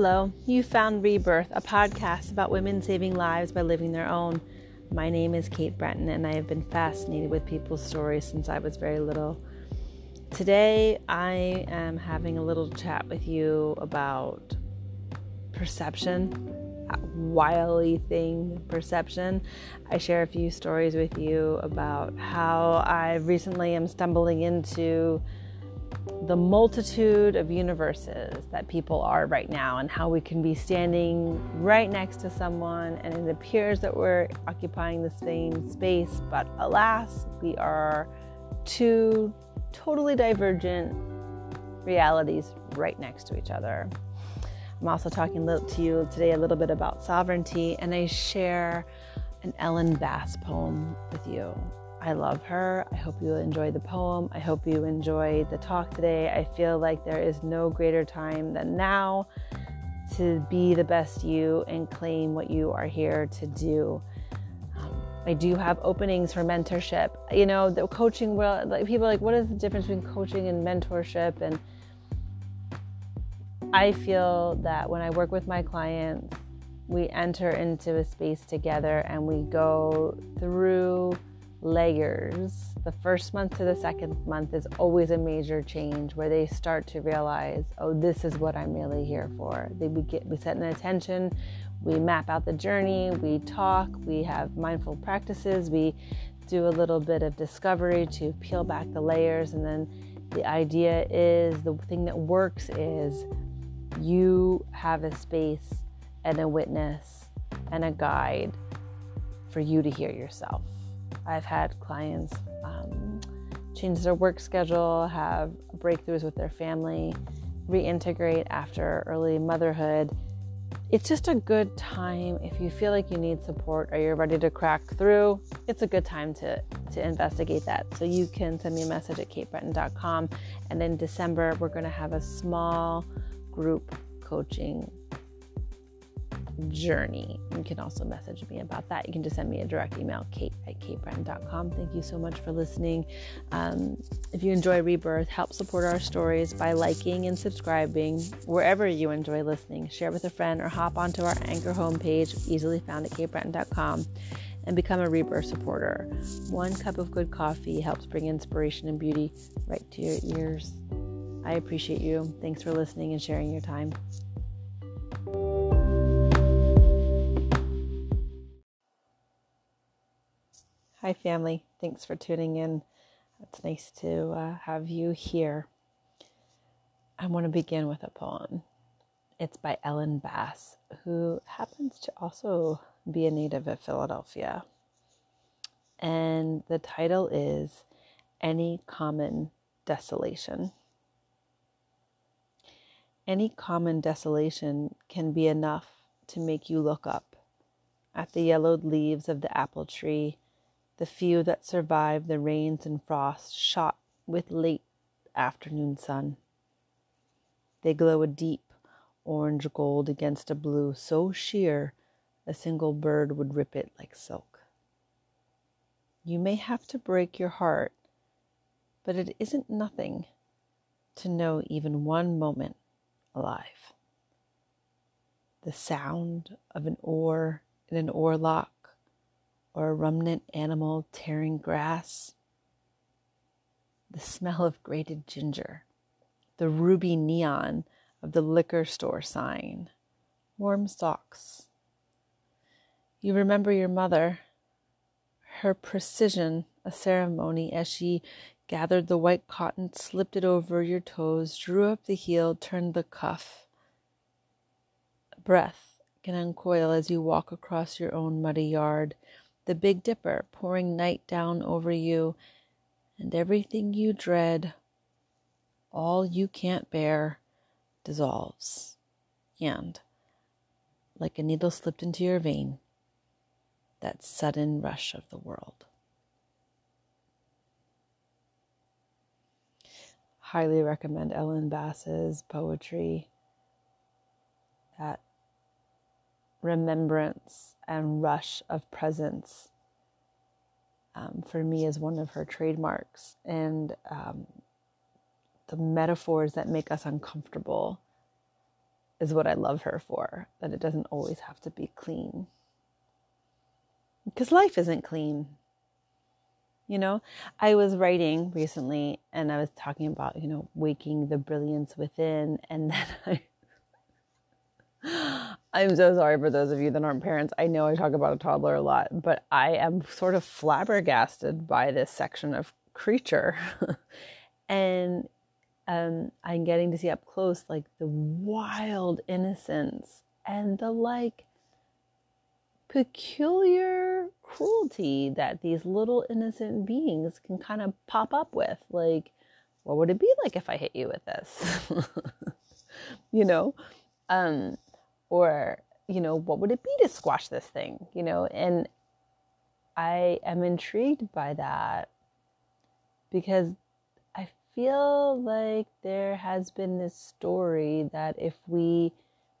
Hello, you found Rebirth, a podcast about women saving lives by living their own. My name is Kate Breton, and I have been fascinated with people's stories since I was very little. Today, I am having a little chat with you about perception, wily thing, perception. I share a few stories with you about how I recently am stumbling into the multitude of universes that people are right now and how we can be standing right next to someone and it appears that we're occupying the same space, but alas, we are two totally divergent realities right next to each other. I'm also talking to you today a little bit about sovereignty, and I share an Ellen Bass poem with you. I love her. I hope you enjoy the poem. I hope you enjoy the talk today. I feel like there is no greater time than now to be the best you and claim what you are here to do. Um, I do have openings for mentorship. You know, the coaching world, like people like, what is the difference between coaching and mentorship? And I feel that when I work with my clients, we enter into a space together and we go through layers. The first month to the second month is always a major change where they start to realize, oh, this is what I'm really here for. They we get we set an intention, we map out the journey, we talk, we have mindful practices, we do a little bit of discovery to peel back the layers, and then the idea is the thing that works is you have a space and a witness and a guide for you to hear yourself. I've had clients um, change their work schedule, have breakthroughs with their family, reintegrate after early motherhood. It's just a good time if you feel like you need support or you're ready to crack through. It's a good time to, to investigate that. So you can send me a message at katebreton.com. And in December, we're going to have a small group coaching journey. You can also message me about that. You can just send me a direct email, kate at katebreton.com. Thank you so much for listening. Um, if you enjoy Rebirth, help support our stories by liking and subscribing wherever you enjoy listening. Share with a friend or hop onto our Anchor homepage, easily found at katebreton.com, and become a Rebirth supporter. One cup of good coffee helps bring inspiration and beauty right to your ears. I appreciate you. Thanks for listening and sharing your time. Hi, family. Thanks for tuning in. It's nice to uh, have you here. I want to begin with a poem. It's by Ellen Bass, who happens to also be a native of Philadelphia. And the title is Any Common Desolation. Any common desolation can be enough to make you look up at the yellowed leaves of the apple tree the few that survived the rains and frost shot with late afternoon sun. They glow a deep orange gold against a blue so sheer a single bird would rip it like silk. You may have to break your heart, but it isn't nothing to know even one moment alive. The sound of an oar in an oarlock or a ruminant animal tearing grass, the smell of grated ginger, the ruby neon of the liquor store sign, warm socks. You remember your mother, her precision, a ceremony as she gathered the white cotton, slipped it over your toes, drew up the heel, turned the cuff. Breath can uncoil as you walk across your own muddy yard the Big Dipper pouring night down over you, and everything you dread, all you can't bear, dissolves. And, like a needle slipped into your vein, that sudden rush of the world. Highly recommend Ellen Bass's poetry. That remembrance and rush of presence um, for me is one of her trademarks. And um, the metaphors that make us uncomfortable is what I love her for, that it doesn't always have to be clean. Because life isn't clean. You know, I was writing recently and I was talking about, you know, waking the brilliance within. And then I, I'm so sorry for those of you that aren't parents. I know I talk about a toddler a lot, but I am sort of flabbergasted by this section of creature. and um, I'm getting to see up close like the wild innocence and the like peculiar cruelty that these little innocent beings can kind of pop up with. Like, what would it be like if I hit you with this? you know? Um, or, you know, what would it be to squash this thing? You know, and I am intrigued by that because I feel like there has been this story that if we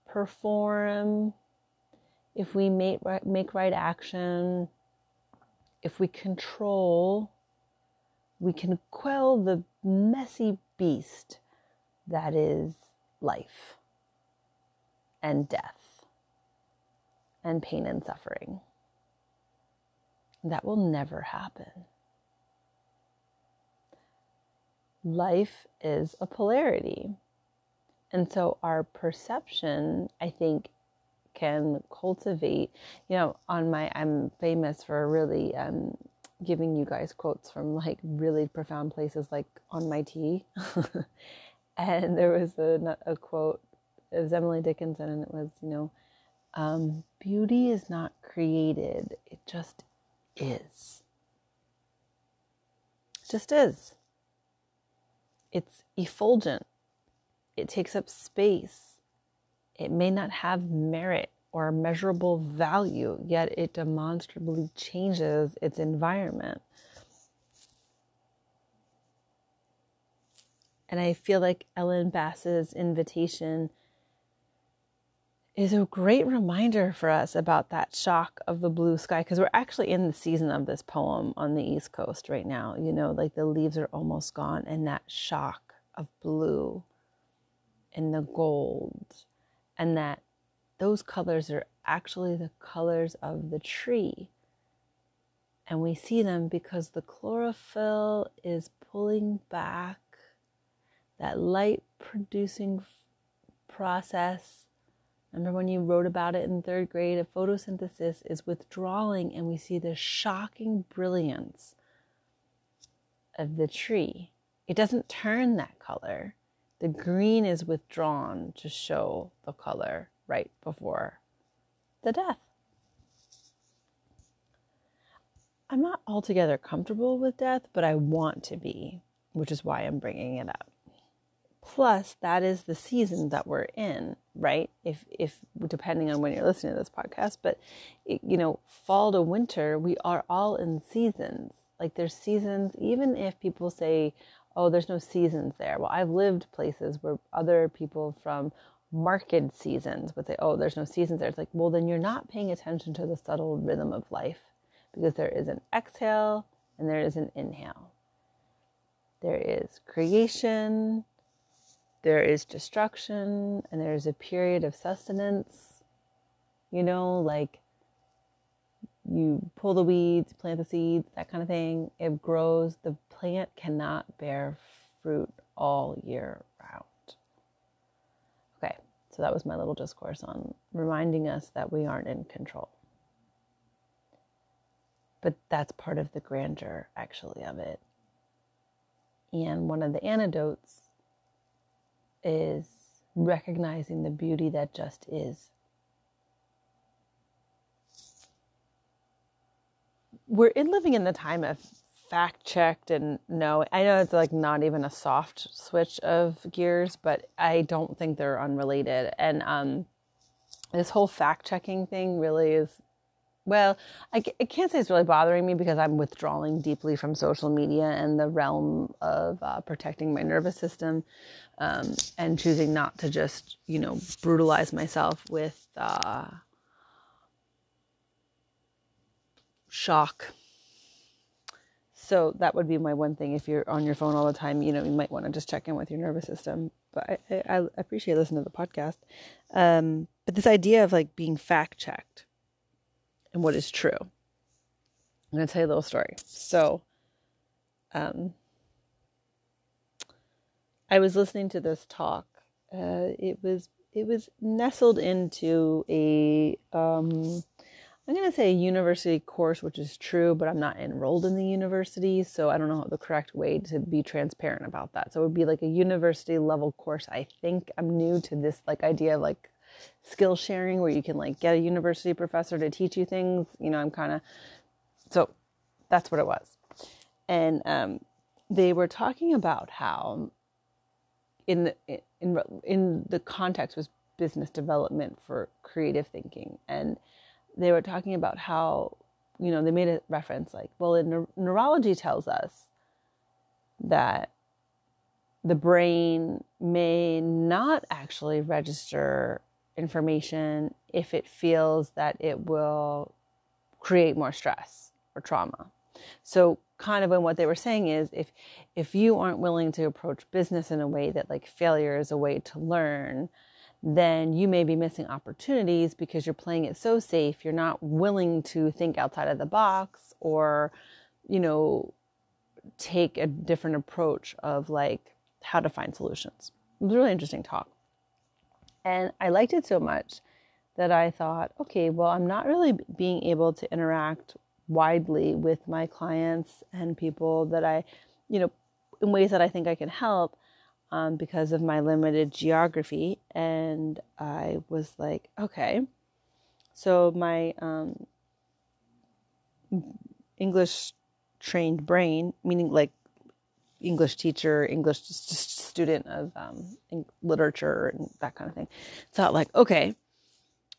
perform, if we make right, make right action, if we control, we can quell the messy beast that is life and death and pain and suffering. That will never happen. Life is a polarity. And so our perception, I think, can cultivate, you know, on my, I'm famous for really um, giving you guys quotes from like really profound places like on my tea. and there was a, a quote it was Emily Dickinson, and it was, you know, um, beauty is not created, it just is. It just is. It's effulgent, it takes up space, it may not have merit or measurable value, yet it demonstrably changes its environment. And I feel like Ellen Bass's invitation is a great reminder for us about that shock of the blue sky because we're actually in the season of this poem on the East Coast right now. You know, like the leaves are almost gone, and that shock of blue and the gold, and that those colors are actually the colors of the tree. And we see them because the chlorophyll is pulling back that light producing process Remember when you wrote about it in third grade? A photosynthesis is withdrawing, and we see the shocking brilliance of the tree. It doesn't turn that color. The green is withdrawn to show the color right before the death. I'm not altogether comfortable with death, but I want to be, which is why I'm bringing it up. Plus, that is the season that we're in, right? If, if depending on when you're listening to this podcast, but it, you know, fall to winter, we are all in seasons. Like there's seasons, even if people say, oh, there's no seasons there. Well, I've lived places where other people from market seasons would say, oh, there's no seasons there. It's like, well, then you're not paying attention to the subtle rhythm of life because there is an exhale and there is an inhale. There is creation, there is destruction and there's a period of sustenance. You know, like you pull the weeds, plant the seeds, that kind of thing. It grows. The plant cannot bear fruit all year round. Okay, so that was my little discourse on reminding us that we aren't in control. But that's part of the grandeur, actually, of it. And one of the antidotes is recognizing the beauty that just is. We're in living in the time of fact checked and no, I know it's like not even a soft switch of gears, but I don't think they're unrelated. And um, this whole fact checking thing really is well, I, I, can't say it's really bothering me because I'm withdrawing deeply from social media and the realm of uh, protecting my nervous system um, and choosing not to just, you know, brutalize myself with uh, shock. So that would be my one thing. If you're on your phone all the time, you know, you might want to just check in with your nervous system. But I, I, I appreciate listening to the podcast. Um, but this idea of like being fact checked and what is true. I'm going to tell you a little story. So, um, I was listening to this talk. Uh, it was it was nestled into a um, I'm going to say a university course, which is true, but I'm not enrolled in the university, so I don't know the correct way to be transparent about that. So it would be like a university level course. I think I'm new to this like idea of like skill sharing where you can like get a university professor to teach you things. You know, I'm kind of so that's what it was. And um, they were talking about how in the in in the context was business development for creative thinking and they were talking about how, you know, they made a reference like, well, in neurology tells us that the brain may not actually register information if it feels that it will create more stress or trauma. So kind of and what they were saying is if if you aren't willing to approach business in a way that like failure is a way to learn, then you may be missing opportunities because you're playing it so safe. You're not willing to think outside of the box or, you know, take a different approach of like how to find solutions. It was a really interesting talk. And I liked it so much that I thought, okay, well, I'm not really being able to interact widely with my clients and people that I, you know, in ways that I think I can help um, because of my limited geography. And I was like, okay. So my um, English trained brain, meaning like English teacher, English student of um, literature and that kind of thing, thought like, okay,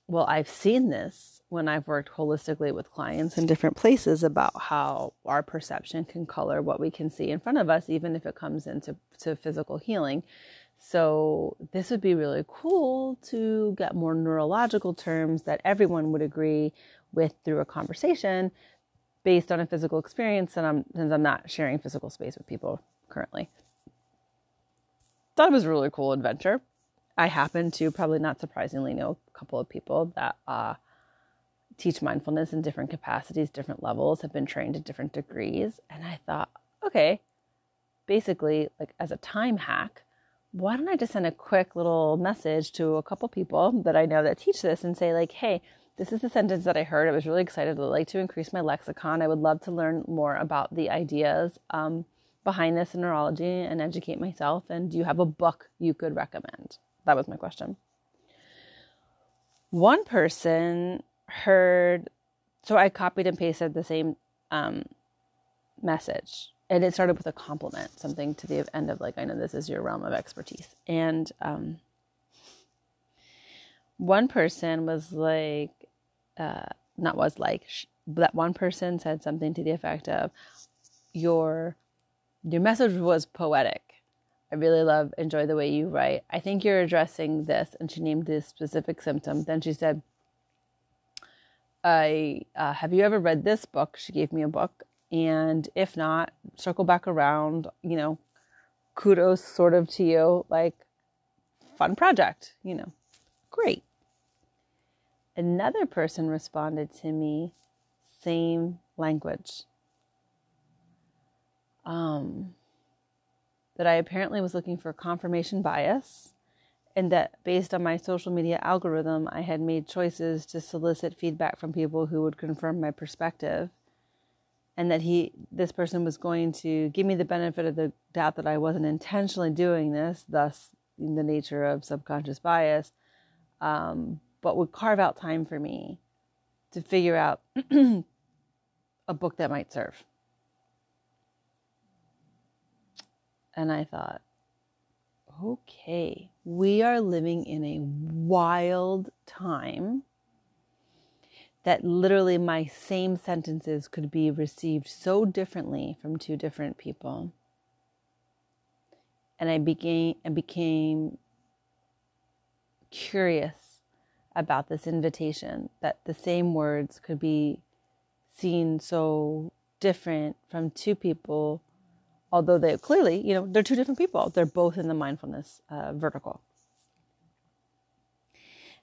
well, I've seen this when I've worked holistically with clients in different places about how our perception can color what we can see in front of us, even if it comes into to physical healing. So, this would be really cool to get more neurological terms that everyone would agree with through a conversation based on a physical experience. And I'm, since I'm not sharing physical space with people currently, thought it was a really cool adventure. I happen to, probably not surprisingly, know a couple of people that uh, teach mindfulness in different capacities, different levels, have been trained to different degrees. And I thought, okay, basically, like as a time hack, why don't I just send a quick little message to a couple people that I know that teach this and say, like, hey, this is the sentence that I heard. I was really excited. I'd like to increase my lexicon. I would love to learn more about the ideas um, behind this in neurology and educate myself. And do you have a book you could recommend? That was my question. One person heard, so I copied and pasted the same um, message. And it started with a compliment, something to the end of like, I know this is your realm of expertise. And um, one person was like, uh, not was like, that one person said something to the effect of, your your message was poetic. I really love, enjoy the way you write. I think you're addressing this. And she named this specific symptom. Then she said, I uh, have you ever read this book? She gave me a book, and if not, circle back around. You know, kudos sort of to you, like fun project. You know, great. Another person responded to me, same language. Um, that I apparently was looking for confirmation bias and that based on my social media algorithm, I had made choices to solicit feedback from people who would confirm my perspective. And that he, this person was going to give me the benefit of the doubt that I wasn't intentionally doing this, thus in the nature of subconscious bias, um, but would carve out time for me to figure out a book that might serve. And I thought, okay, we are living in a wild time that literally my same sentences could be received so differently from two different people. And I became I became curious about this invitation that the same words could be seen so different from two people, although they clearly, you know, they're two different people. They're both in the mindfulness uh, vertical.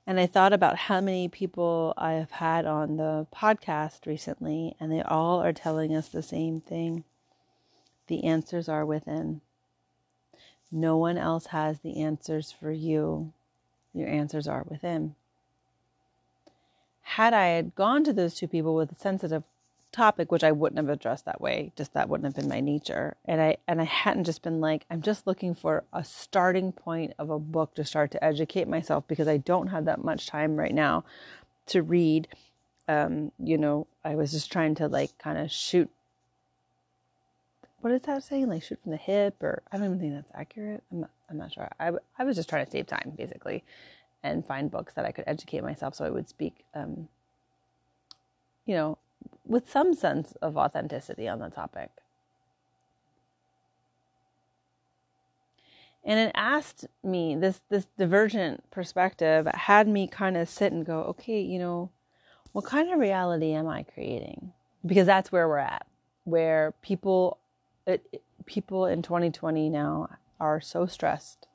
And I thought about how many people I have had on the podcast recently, and they all are telling us the same thing. The answers are within. No one else has the answers for you. Your answers are within. Had I had gone to those two people with a sensitive topic, which I wouldn't have addressed that way, just that wouldn't have been my nature. And I and I hadn't just been like, I'm just looking for a starting point of a book to start to educate myself because I don't have that much time right now to read. Um, you know, I was just trying to like kind of shoot what is that saying? Like shoot from the hip or I don't even think that's accurate. I'm not I'm not sure. I I was just trying to save time basically and find books that I could educate myself so I would speak um you know with some sense of authenticity on the topic. And it asked me this this divergent perspective had me kind of sit and go, okay, you know, what kind of reality am I creating? Because that's where we're at, where people it, people in 2020 now are so stressed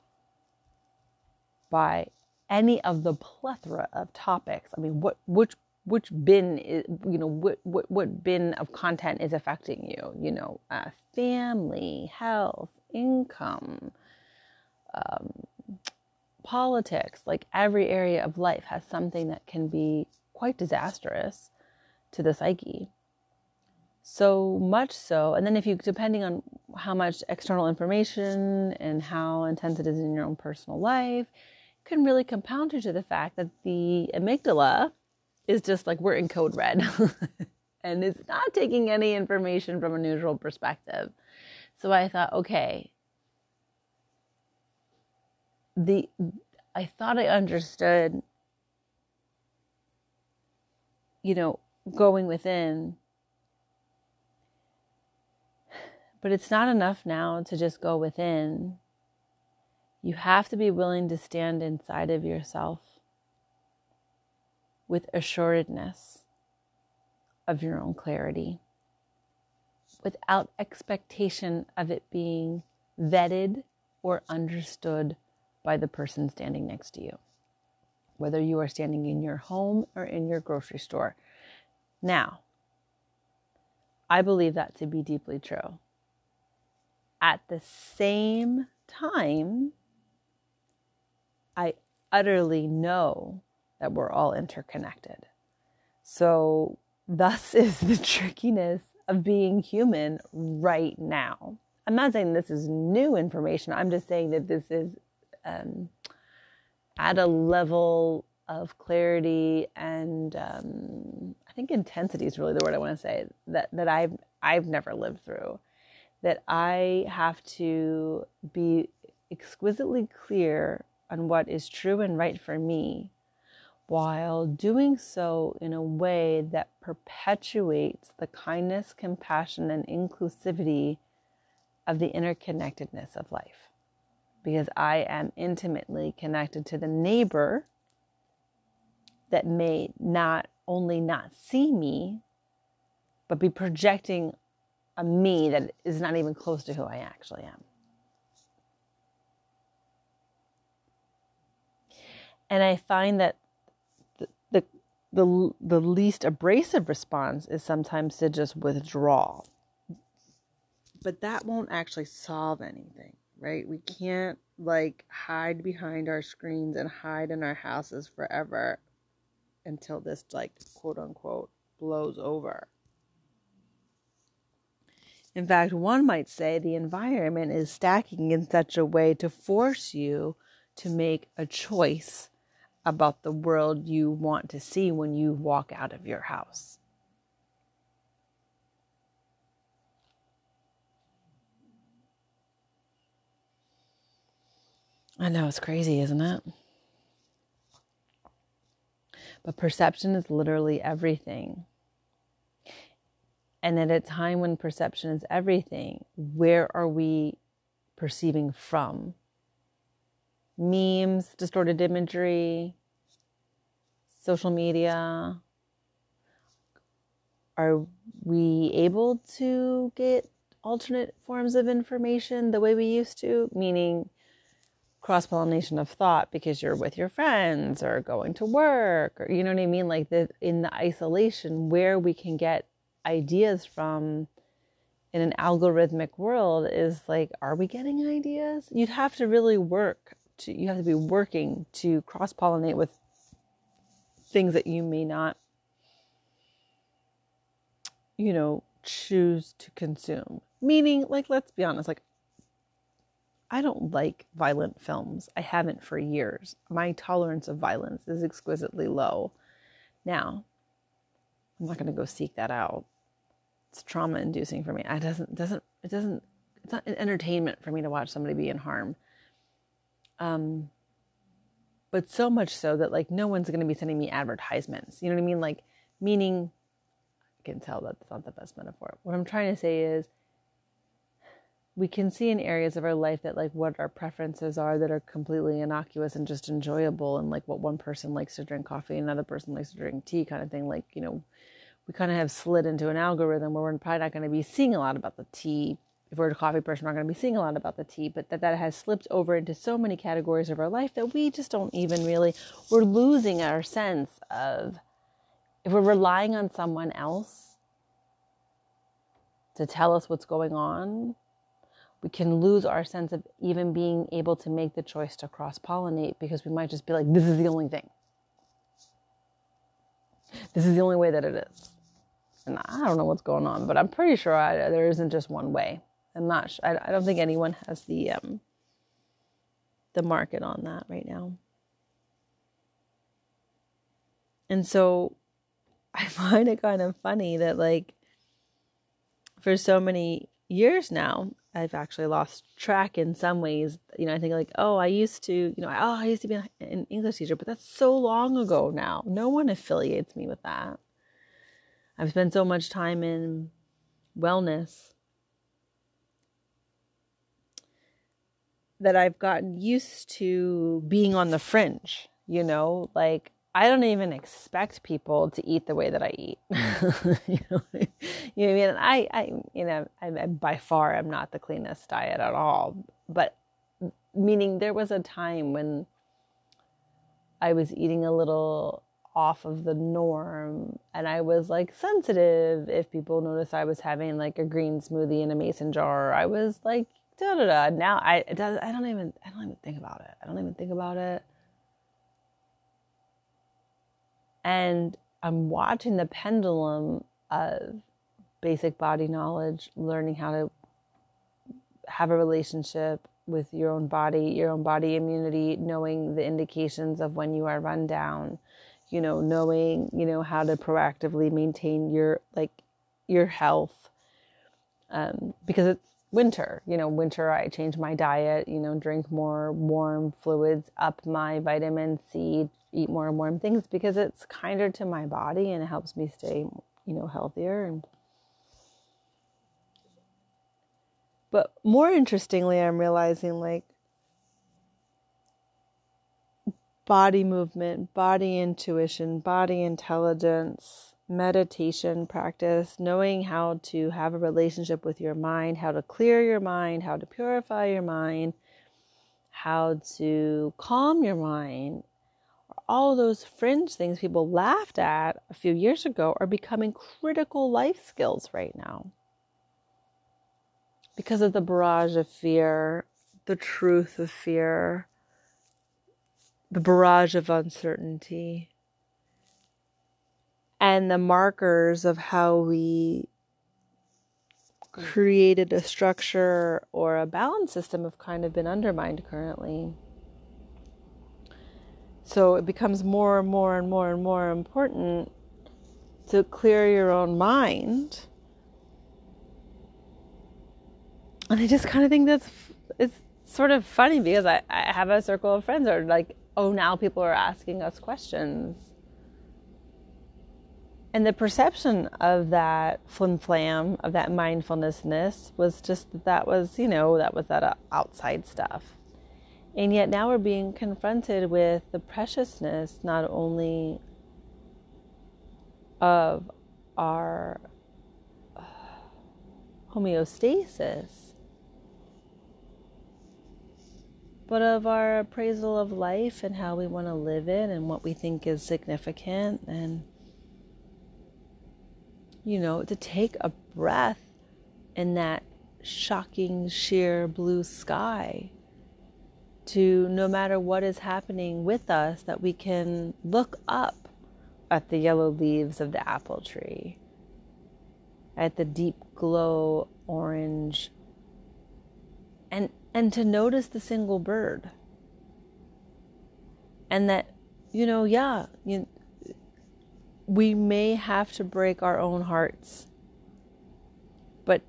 by any of the plethora of topics. I mean, what which which bin is, you know, what, what, what bin of content is affecting you, you know, uh, family, health, income, um, politics, like every area of life has something that can be quite disastrous to the psyche. So much so, and then if you, depending on how much external information and how intense it is in your own personal life, can really compound you to the fact that the amygdala, is just like we're in code red and it's not taking any information from a neutral perspective. So I thought, okay, the I thought I understood, you know, going within. But it's not enough now to just go within. You have to be willing to stand inside of yourself with assuredness of your own clarity without expectation of it being vetted or understood by the person standing next to you, whether you are standing in your home or in your grocery store. Now, I believe that to be deeply true. At the same time, I utterly know that we're all interconnected. So, thus is the trickiness of being human right now. I'm not saying this is new information, I'm just saying that this is um, at a level of clarity and um, I think intensity is really the word I want to say that, that I've, I've never lived through. That I have to be exquisitely clear on what is true and right for me while doing so in a way that perpetuates the kindness, compassion, and inclusivity of the interconnectedness of life. Because I am intimately connected to the neighbor that may not only not see me, but be projecting a me that is not even close to who I actually am. And I find that the the least abrasive response is sometimes to just withdraw. But that won't actually solve anything, right? We can't like hide behind our screens and hide in our houses forever until this like quote unquote blows over. In fact, one might say the environment is stacking in such a way to force you to make a choice about the world you want to see when you walk out of your house. I know it's crazy, isn't it? But perception is literally everything. And at a time when perception is everything, where are we perceiving from? Memes, distorted imagery, social media? Are we able to get alternate forms of information the way we used to? Meaning cross pollination of thought because you're with your friends or going to work or you know what I mean? Like the in the isolation where we can get ideas from in an algorithmic world is like, are we getting ideas? You'd have to really work to you have to be working to cross pollinate with things that you may not you know, choose to consume. Meaning, like, let's be honest, like, I don't like violent films. I haven't for years. My tolerance of violence is exquisitely low. Now, I'm not going to go seek that out. It's trauma inducing for me. It doesn't doesn't it doesn't it's not an entertainment for me to watch somebody be in harm. Um but so much so that like no one's going to be sending me advertisements. You know what I mean? Like meaning I can tell that's not the best metaphor. What I'm trying to say is we can see in areas of our life that like what our preferences are that are completely innocuous and just enjoyable and like what one person likes to drink coffee another person likes to drink tea kind of thing like you know we kind of have slid into an algorithm where we're probably not going to be seeing a lot about the tea if we're a coffee person we're not going to be seeing a lot about the tea but that that has slipped over into so many categories of our life that we just don't even really we're losing our sense of if we're relying on someone else to tell us what's going on, we can lose our sense of even being able to make the choice to cross pollinate because we might just be like, this is the only thing. This is the only way that it is. And I don't know what's going on, but I'm pretty sure I, there isn't just one way. I'm not. Sure, I, I don't think anyone has the um, the market on that right now. And so I find it kind of funny that like for so many years now, I've actually lost track in some ways. You know, I think like, oh, I used to, you know, oh, I used to be an English teacher, but that's so long ago now. No one affiliates me with that. I've spent so much time in wellness that I've gotten used to being on the fringe, you know, like I don't even expect people to eat the way that I eat. you know, you I mean? I, I, you know, I, I, by far I'm not the cleanest diet at all. But meaning there was a time when I was eating a little off of the norm, and I was like sensitive if people noticed I was having like a green smoothie in a mason jar. I was like da da da. Now I, it does, I don't even, I don't even think about it. I don't even think about it And I'm watching the pendulum of basic body knowledge, learning how to have a relationship with your own body, your own body immunity, knowing the indications of when you are run down, you know, knowing, you know, how to proactively maintain your like your health. Um, because it's winter, you know, winter I change my diet, you know, drink more warm fluids, up my vitamin C, eat more warm things because it's kinder to my body and it helps me stay, you know, healthier. And But more interestingly, I'm realizing like body movement, body intuition, body intelligence, meditation practice, knowing how to have a relationship with your mind, how to clear your mind, how to purify your mind, how to calm your mind all those fringe things people laughed at a few years ago are becoming critical life skills right now. Because of the barrage of fear, the truth of fear, the barrage of uncertainty, and the markers of how we created a structure or a balance system have kind of been undermined currently. So it becomes more and more and more and more important to clear your own mind. And I just kind of think that's it's sort of funny because I, I have a circle of friends that are like, oh, now people are asking us questions. And the perception of that flim flam, of that mindfulnessness, was just that that was, you know, that was that uh, outside stuff. And yet now we're being confronted with the preciousness not only of our uh, homeostasis, but of our appraisal of life and how we want to live it and what we think is significant and you know to take a breath in that shocking sheer blue sky to no matter what is happening with us that we can look up at the yellow leaves of the apple tree at the deep glow orange and and to notice the single bird. And that you know yeah you, we may have to break our own hearts but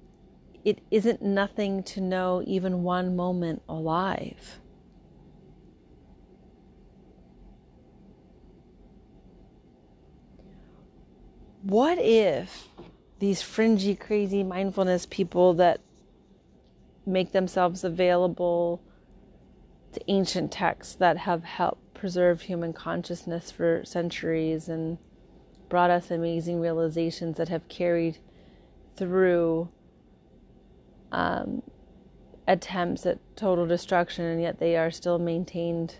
it isn't nothing to know even one moment alive. What if these fringy, crazy mindfulness people that make themselves available to ancient texts that have helped preserve human consciousness for centuries and brought us amazing realizations that have carried through um, attempts at total destruction, and yet they are still maintained.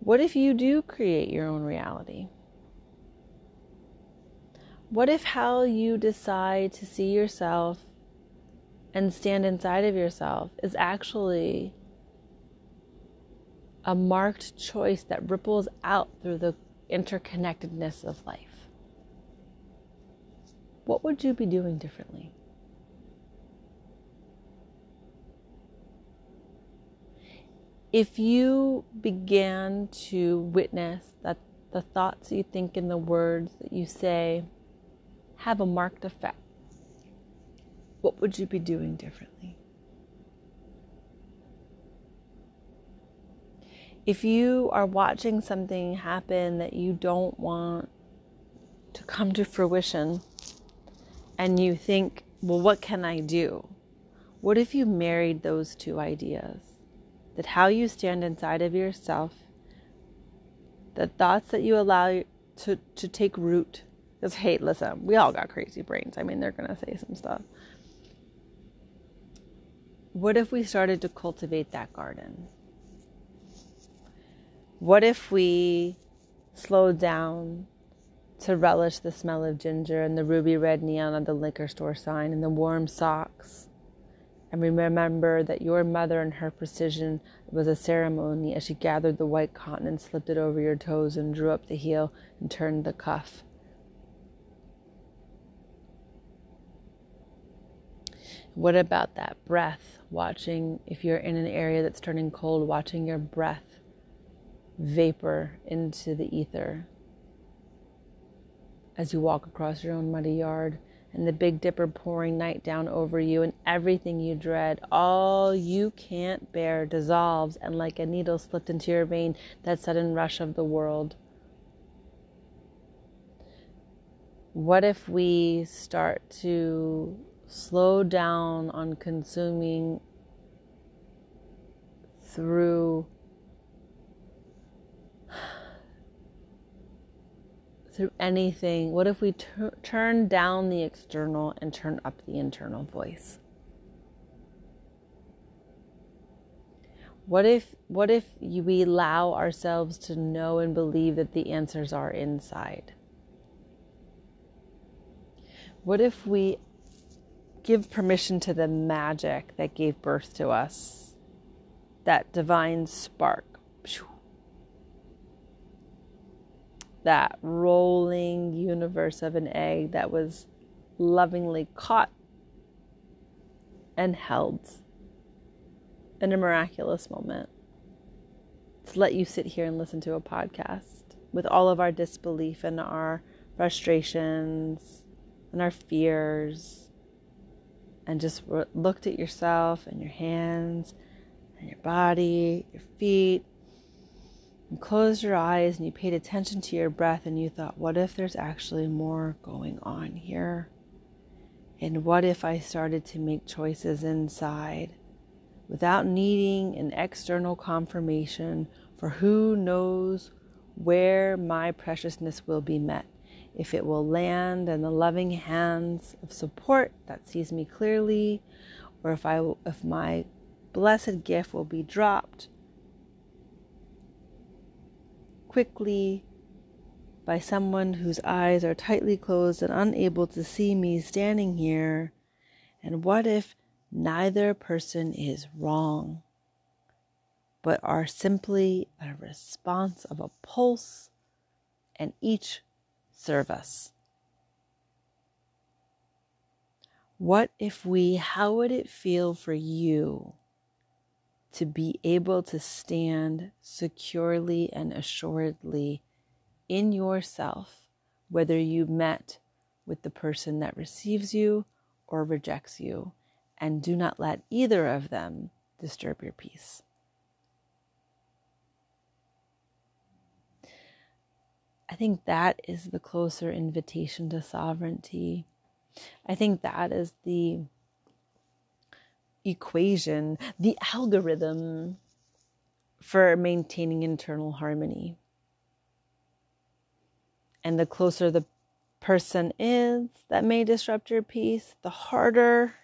What if you do create your own reality? What if how you decide to see yourself and stand inside of yourself is actually a marked choice that ripples out through the interconnectedness of life? What would you be doing differently? If you began to witness that the thoughts you think and the words that you say have a marked effect, what would you be doing differently? If you are watching something happen that you don't want to come to fruition and you think, well, what can I do? What if you married those two ideas? That how you stand inside of yourself, the thoughts that you allow to, to take root because, hey, listen, we all got crazy brains. I mean, they're going to say some stuff. What if we started to cultivate that garden? What if we slowed down to relish the smell of ginger and the ruby red neon on the liquor store sign and the warm socks? And remember that your mother and her precision was a ceremony as she gathered the white cotton and slipped it over your toes and drew up the heel and turned the cuff. What about that breath? Watching, if you're in an area that's turning cold, watching your breath vapor into the ether as you walk across your own muddy yard and the Big Dipper pouring night down over you, and everything you dread, all you can't bear, dissolves, and like a needle slipped into your vein, that sudden rush of the world. What if we start to slow down on consuming through through anything? What if we tur- turn down the external and turn up the internal voice? What if what if we allow ourselves to know and believe that the answers are inside? What if we give permission to the magic that gave birth to us, that divine spark, that rolling universe of an egg that was lovingly caught and held in a miraculous moment. To let you sit here and listen to a podcast with all of our disbelief and our frustrations and our fears and just looked at yourself and your hands and your body, your feet, and closed your eyes and you paid attention to your breath and you thought, what if there's actually more going on here? And what if I started to make choices inside without needing an external confirmation for who knows where my preciousness will be met? if it will land in the loving hands of support that sees me clearly, or if I if my blessed gift will be dropped quickly by someone whose eyes are tightly closed and unable to see me standing here. And what if neither person is wrong, but are simply a response of a pulse and each serve us? What if we, how would it feel for you to be able to stand securely and assuredly in yourself, whether you met with the person that receives you or rejects you, and do not let either of them disturb your peace? I think that is the closer invitation to sovereignty I think that is the equation, the algorithm for maintaining internal harmony. And the closer the person is that may disrupt your peace, the harder.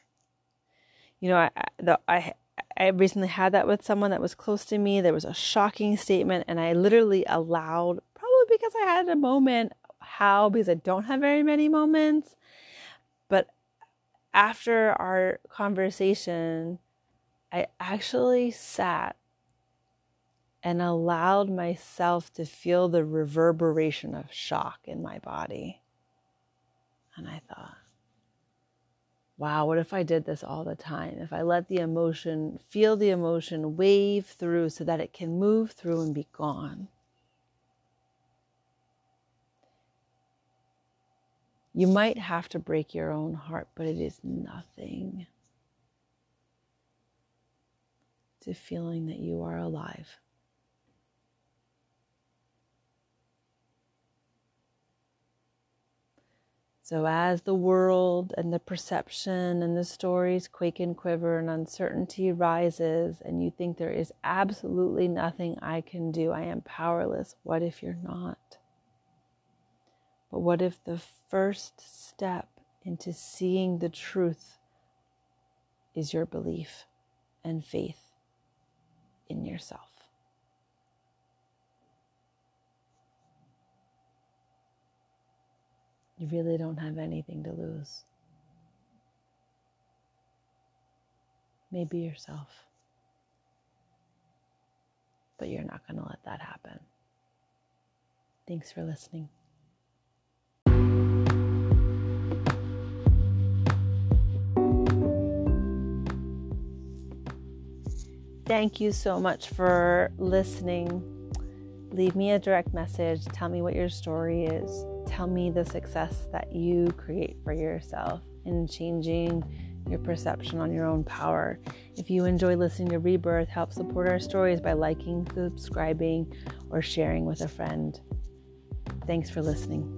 You know, I the, I I recently had that with someone that was close to me. There was a shocking statement, and I literally allowed, probably because I had a moment. How? Because I don't have very many moments after our conversation, I actually sat and allowed myself to feel the reverberation of shock in my body. And I thought, wow, what if I did this all the time? If I let the emotion, feel the emotion wave through so that it can move through and be gone. You might have to break your own heart, but it is nothing to feeling that you are alive. So, as the world and the perception and the stories quake and quiver and uncertainty rises, and you think there is absolutely nothing I can do, I am powerless, what if you're not? But what if the first step into seeing the truth is your belief and faith in yourself? You really don't have anything to lose. Maybe yourself. But you're not going to let that happen. Thanks for listening. Thank you so much for listening. Leave me a direct message. Tell me what your story is. Tell me the success that you create for yourself in changing your perception on your own power. If you enjoy listening to Rebirth, help support our stories by liking, subscribing, or sharing with a friend. Thanks for listening.